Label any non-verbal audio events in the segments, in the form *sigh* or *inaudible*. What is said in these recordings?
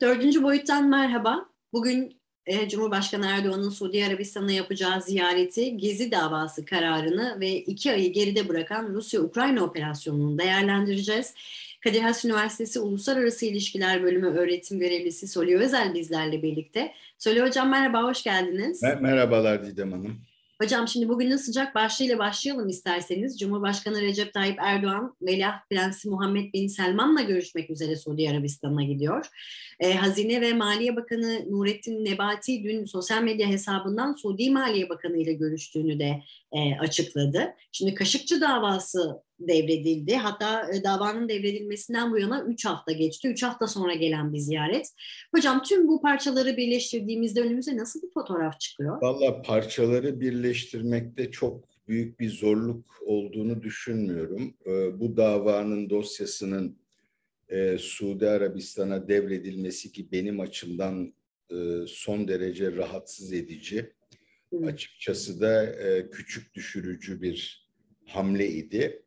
Dördüncü boyuttan merhaba. Bugün e, Cumhurbaşkanı Erdoğan'ın Suudi Arabistan'a yapacağı ziyareti, Gezi davası kararını ve iki ayı geride bırakan Rusya-Ukrayna operasyonunu değerlendireceğiz. Kadir Has Üniversitesi Uluslararası İlişkiler Bölümü öğretim görevlisi Soli Özel bizlerle birlikte. Soli Hocam merhaba, hoş geldiniz. Merhabalar Didem Hanım. Hocam şimdi bugünün sıcak başlığıyla başlayalım isterseniz. Cumhurbaşkanı Recep Tayyip Erdoğan, Veliaht Prensi Muhammed Bin Selman'la görüşmek üzere Suudi Arabistan'a gidiyor. Ee, Hazine ve Maliye Bakanı Nurettin Nebati dün sosyal medya hesabından Suudi Maliye Bakanı ile görüştüğünü de e, açıkladı. Şimdi Kaşıkçı davası devredildi. Hatta e, davanın devredilmesinden bu yana 3 hafta geçti. 3 hafta sonra gelen bir ziyaret. Hocam tüm bu parçaları birleştirdiğimizde önümüze nasıl bir fotoğraf çıkıyor? Valla parçaları birleştirmekte çok büyük bir zorluk olduğunu düşünmüyorum. E, bu davanın dosyasının e, Suudi Arabistan'a devredilmesi ki benim açımdan son derece rahatsız edici. Açıkçası da küçük düşürücü bir hamle idi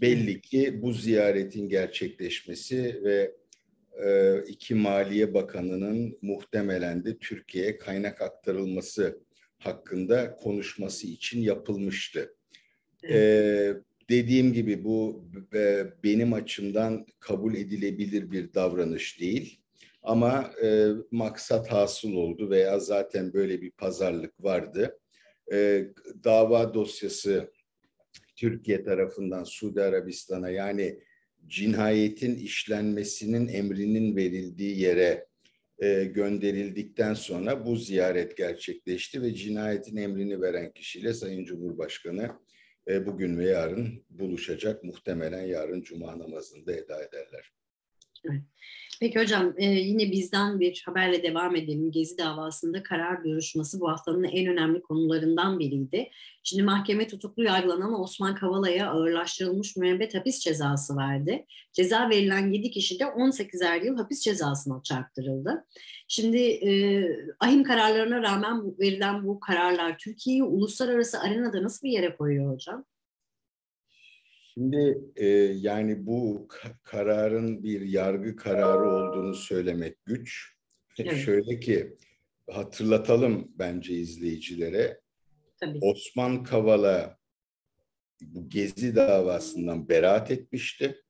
belli ki bu ziyaretin gerçekleşmesi ve e, iki Maliye Bakanı'nın muhtemelen de Türkiye'ye kaynak aktarılması hakkında konuşması için yapılmıştı. Ee, dediğim gibi bu e, benim açımdan kabul edilebilir bir davranış değil. Ama e, maksat hasıl oldu veya zaten böyle bir pazarlık vardı. E, dava dosyası Türkiye tarafından Suudi Arabistan'a yani cinayetin işlenmesinin emrinin verildiği yere e, gönderildikten sonra bu ziyaret gerçekleşti ve cinayetin emrini veren kişiyle Sayın Cumhurbaşkanı e, bugün ve yarın buluşacak. Muhtemelen yarın Cuma namazında eda ederler. Evet. Peki hocam e, yine bizden bir haberle devam edelim. Gezi davasında karar duruşması bu haftanın en önemli konularından biriydi. Şimdi mahkeme tutuklu yargılanan Osman Kavala'ya ağırlaştırılmış müebbet hapis cezası verdi. Ceza verilen 7 kişi de 18'er yıl hapis cezasına çarptırıldı. Şimdi e, ahim kararlarına rağmen verilen bu kararlar Türkiye'yi uluslararası arenada nasıl bir yere koyuyor hocam? Şimdi e, yani bu kararın bir yargı kararı olduğunu söylemek güç. Evet. Şöyle ki hatırlatalım bence izleyicilere. Tabii. Osman Kavala bu Gezi davasından beraat etmişti.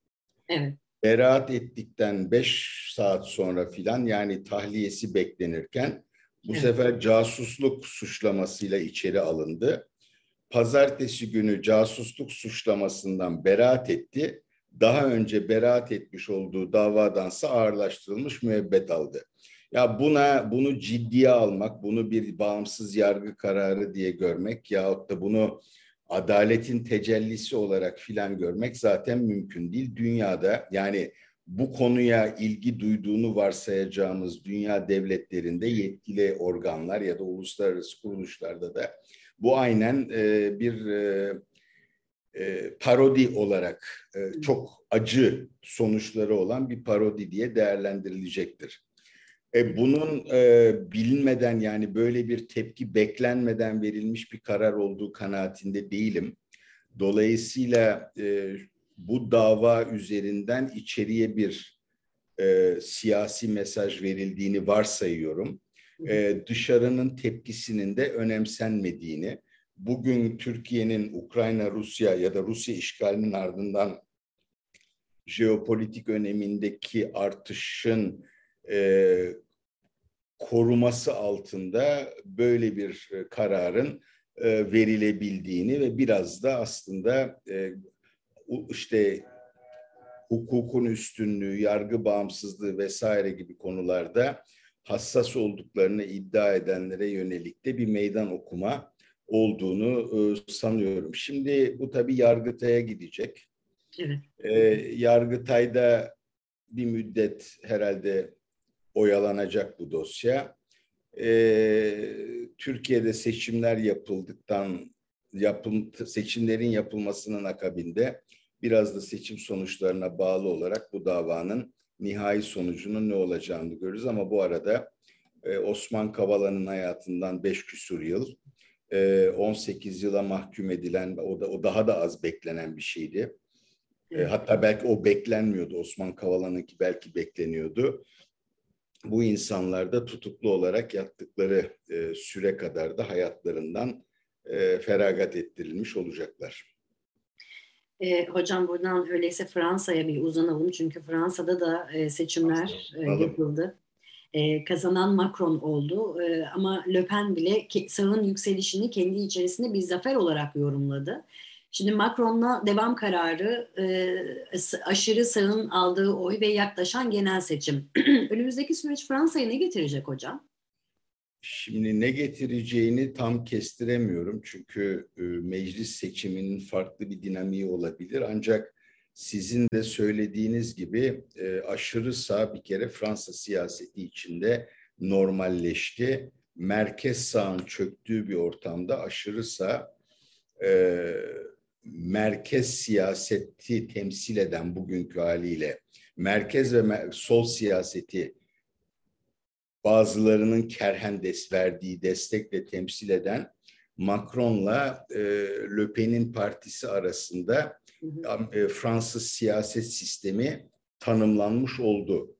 Evet. Beraat ettikten beş saat sonra filan yani tahliyesi beklenirken bu evet. sefer casusluk suçlamasıyla içeri alındı pazartesi günü casusluk suçlamasından beraat etti. Daha önce beraat etmiş olduğu davadansa ağırlaştırılmış müebbet aldı. Ya buna bunu ciddiye almak, bunu bir bağımsız yargı kararı diye görmek yahut da bunu adaletin tecellisi olarak filan görmek zaten mümkün değil. Dünyada yani bu konuya ilgi duyduğunu varsayacağımız dünya devletlerinde yetkili organlar ya da uluslararası kuruluşlarda da bu aynen e, bir e, e, parodi olarak e, çok acı sonuçları olan bir parodi diye değerlendirilecektir. E, bunun e, bilinmeden yani böyle bir tepki beklenmeden verilmiş bir karar olduğu kanaatinde değilim. Dolayısıyla e, bu dava üzerinden içeriye bir e, siyasi mesaj verildiğini varsayıyorum e, dışarının tepkisinin de önemsenmediğini, bugün Türkiye'nin Ukrayna, Rusya ya da Rusya işgalinin ardından jeopolitik önemindeki artışın e, koruması altında böyle bir kararın e, verilebildiğini ve biraz da aslında e, işte hukukun üstünlüğü, yargı bağımsızlığı vesaire gibi konularda hassas olduklarını iddia edenlere yönelik de bir meydan okuma olduğunu e, sanıyorum. Şimdi bu tabii Yargıtay'a gidecek. Evet. E, Yargıtay'da bir müddet herhalde oyalanacak bu dosya. E, Türkiye'de seçimler yapıldıktan yapım, seçimlerin yapılmasının akabinde biraz da seçim sonuçlarına bağlı olarak bu davanın nihai sonucunun ne olacağını görürüz ama bu arada e, Osman Kavala'nın hayatından beş küsur yıl, e, 18 yıla mahkum edilen, o da o daha da az beklenen bir şeydi. E, hatta belki o beklenmiyordu, Osman Kavala'nınki belki bekleniyordu. bu insanlar da tutuklu olarak yattıkları e, süre kadar da hayatlarından e, feragat ettirilmiş olacaklar. E, hocam buradan öyleyse Fransa'ya bir uzanalım çünkü Fransa'da da e, seçimler e, yapıldı. E, kazanan Macron oldu e, ama Le Pen bile ke, sağın yükselişini kendi içerisinde bir zafer olarak yorumladı. Şimdi Macron'la devam kararı e, aşırı sağın aldığı oy ve yaklaşan genel seçim. *clears throat* Önümüzdeki süreç Fransa'ya ne getirecek hocam? Şimdi ne getireceğini tam kestiremiyorum çünkü e, meclis seçiminin farklı bir dinamiği olabilir. Ancak sizin de söylediğiniz gibi e, aşırı sağ bir kere Fransa siyaseti içinde normalleşti. Merkez sağın çöktüğü bir ortamda aşırı sağ e, merkez siyaseti temsil eden bugünkü haliyle merkez ve sol siyaseti bazılarının kerhen des verdiği destekle temsil eden Macron'la e, Le Pen'in partisi arasında e, Fransız siyaset sistemi tanımlanmış oldu.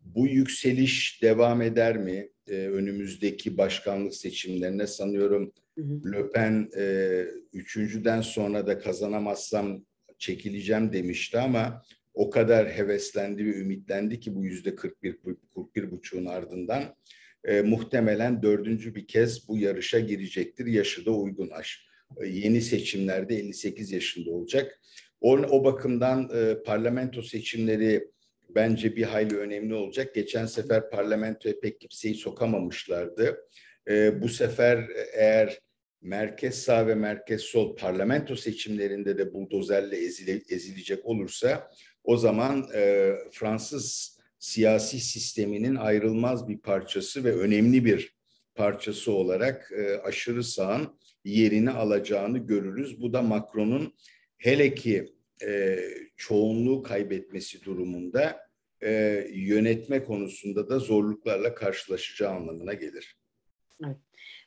Bu yükseliş devam eder mi? E, önümüzdeki başkanlık seçimlerine sanıyorum hı hı. Le Pen e, üçüncüden sonra da kazanamazsam çekileceğim demişti ama o kadar heveslendi ve ümitlendi ki bu yüzde 41 41 buçuğun ardından e, muhtemelen dördüncü bir kez bu yarışa girecektir. Yaşı da uygun aş. E, yeni seçimlerde 58 yaşında olacak. O, o bakımdan e, parlamento seçimleri bence bir hayli önemli olacak. Geçen sefer parlamentoya pek kimseyi sokamamışlardı. E, bu sefer eğer merkez sağ ve merkez sol parlamento seçimlerinde de buldozerle ezile, ezilecek olursa o zaman e, Fransız siyasi sisteminin ayrılmaz bir parçası ve önemli bir parçası olarak e, aşırı sağın yerini alacağını görürüz. Bu da Macron'un hele ki e, çoğunluğu kaybetmesi durumunda e, yönetme konusunda da zorluklarla karşılaşacağı anlamına gelir. Evet.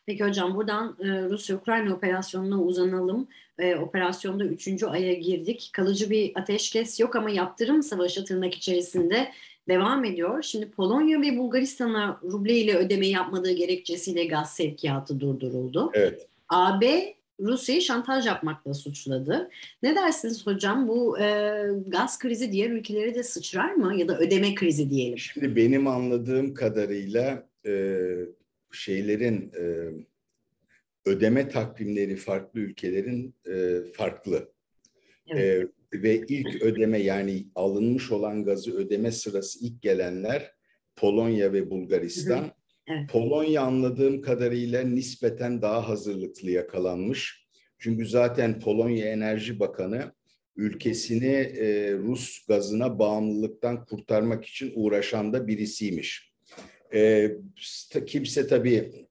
Peki hocam buradan e, Rusya-Ukrayna operasyonuna uzanalım. E, operasyonda üçüncü aya girdik. Kalıcı bir ateşkes yok ama yaptırım savaşı tırnak içerisinde devam ediyor. Şimdi Polonya ve Bulgaristan'a ruble ile ödeme yapmadığı gerekçesiyle gaz sevkiyatı durduruldu. Evet. AB Rusya'yı şantaj yapmakla suçladı. Ne dersiniz hocam bu e, gaz krizi diğer ülkelere de sıçrar mı ya da ödeme krizi diyelim? Şimdi benim anladığım kadarıyla e, şeylerin e, ödeme takvimleri farklı ülkelerin e, farklı. Evet. E, ve ilk ödeme yani alınmış olan gazı ödeme sırası ilk gelenler Polonya ve Bulgaristan. Hı hı. Evet. Polonya anladığım kadarıyla nispeten daha hazırlıklı yakalanmış. Çünkü zaten Polonya Enerji Bakanı ülkesini e, Rus gazına bağımlılıktan kurtarmak için uğraşan da birisiymiş. E, kimse tabii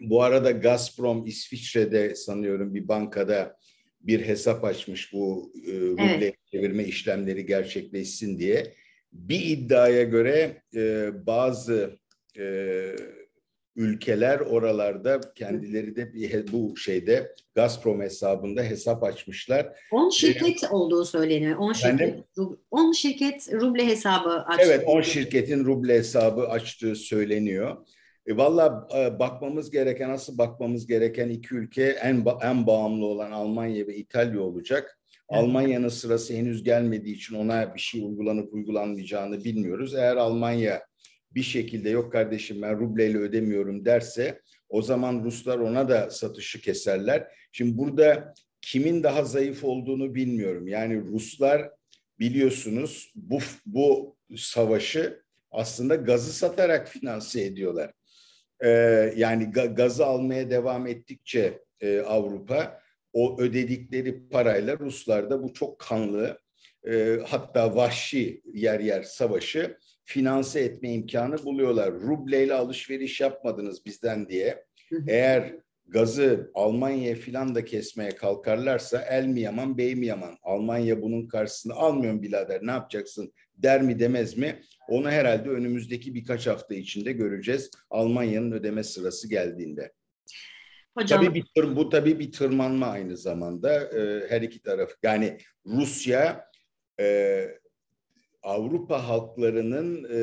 bu arada Gazprom İsviçre'de sanıyorum bir bankada bir hesap açmış bu e, ruble evet. çevirme işlemleri gerçekleşsin diye. Bir iddiaya göre e, bazı e, ülkeler oralarda kendileri de bir, bu şeyde Gazprom hesabında hesap açmışlar. 10 şirket ee, olduğu söyleniyor. 10 şirket, 10 şirket ruble hesabı açtı. Evet 10 şirketin ruble hesabı açtığı söyleniyor. E, Valla e, bakmamız gereken, asıl bakmamız gereken iki ülke en, en bağımlı olan Almanya ve İtalya olacak. Evet. Almanya'nın sırası henüz gelmediği için ona bir şey uygulanıp uygulanmayacağını bilmiyoruz. Eğer Almanya bir şekilde yok kardeşim ben rubleyle ödemiyorum derse o zaman Ruslar ona da satışı keserler. Şimdi burada kimin daha zayıf olduğunu bilmiyorum. Yani Ruslar biliyorsunuz bu bu savaşı aslında gazı satarak finanse ediyorlar. Ee, yani ga, gazı almaya devam ettikçe e, Avrupa o ödedikleri parayla Ruslar da bu çok kanlı e, hatta vahşi yer yer savaşı finanse etme imkanı buluyorlar. Rubleyle alışveriş yapmadınız bizden diye. Eğer gazı Almanya'ya filan da kesmeye kalkarlarsa el mi yaman bey mi yaman? Almanya bunun karşısını almıyor birader ne yapacaksın der mi demez mi? Onu herhalde önümüzdeki birkaç hafta içinde göreceğiz Almanya'nın ödeme sırası geldiğinde. Hocam. Tabii bir, bu tabii bir tırmanma aynı zamanda e, her iki taraf. Yani Rusya e, Avrupa halklarının e,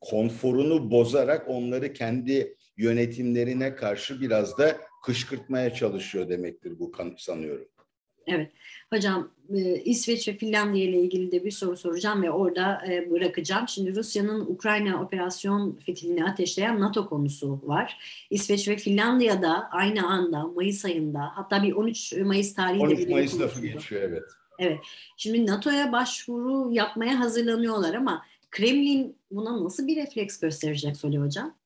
konforunu bozarak onları kendi yönetimlerine karşı biraz da kışkırtmaya çalışıyor demektir bu sanıyorum. Evet. Hocam e, İsveç ve Finlandiya ile ilgili de bir soru soracağım ve orada e, bırakacağım. Şimdi Rusya'nın Ukrayna operasyon fitilini ateşleyen NATO konusu var. İsveç ve Finlandiya'da aynı anda Mayıs ayında hatta bir 13 Mayıs tarihi 13 Mayıs lafı geçiyor evet. Evet. Şimdi NATO'ya başvuru yapmaya hazırlanıyorlar ama Kremlin buna nasıl bir refleks gösterecek Soli Hocam?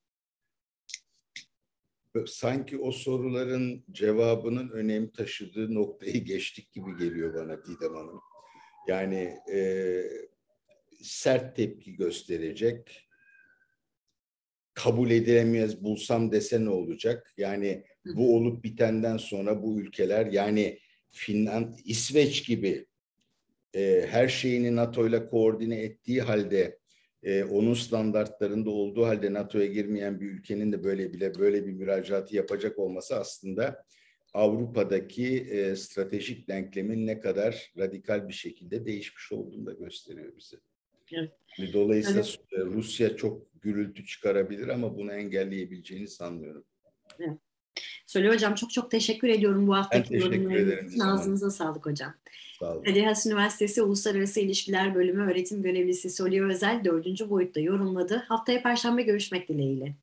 sanki o soruların cevabının önem taşıdığı noktayı geçtik gibi geliyor bana Didem Hanım. Yani e, sert tepki gösterecek, kabul edilemez bulsam dese ne olacak? Yani bu olup bitenden sonra bu ülkeler yani Finland, İsveç gibi e, her şeyini NATO ile koordine ettiği halde e, onun standartlarında olduğu halde NATO'ya girmeyen bir ülkenin de böyle bile böyle bir müracaatı yapacak olması aslında Avrupa'daki e, stratejik denklemin ne kadar radikal bir şekilde değişmiş olduğunu da gösteriyor bize. Evet. Dolayısıyla evet. Rusya çok gürültü çıkarabilir ama bunu engelleyebileceğini sanmıyorum. Evet. Söyle hocam çok çok teşekkür ediyorum bu haftaki yorumlarınız için. Ağzınıza sağlık hocam. Sağ olun. Kadir Has Üniversitesi Uluslararası İlişkiler Bölümü öğretim görevlisi Solio Özel dördüncü boyutta yorumladı. Haftaya Perşembe görüşmek dileğiyle.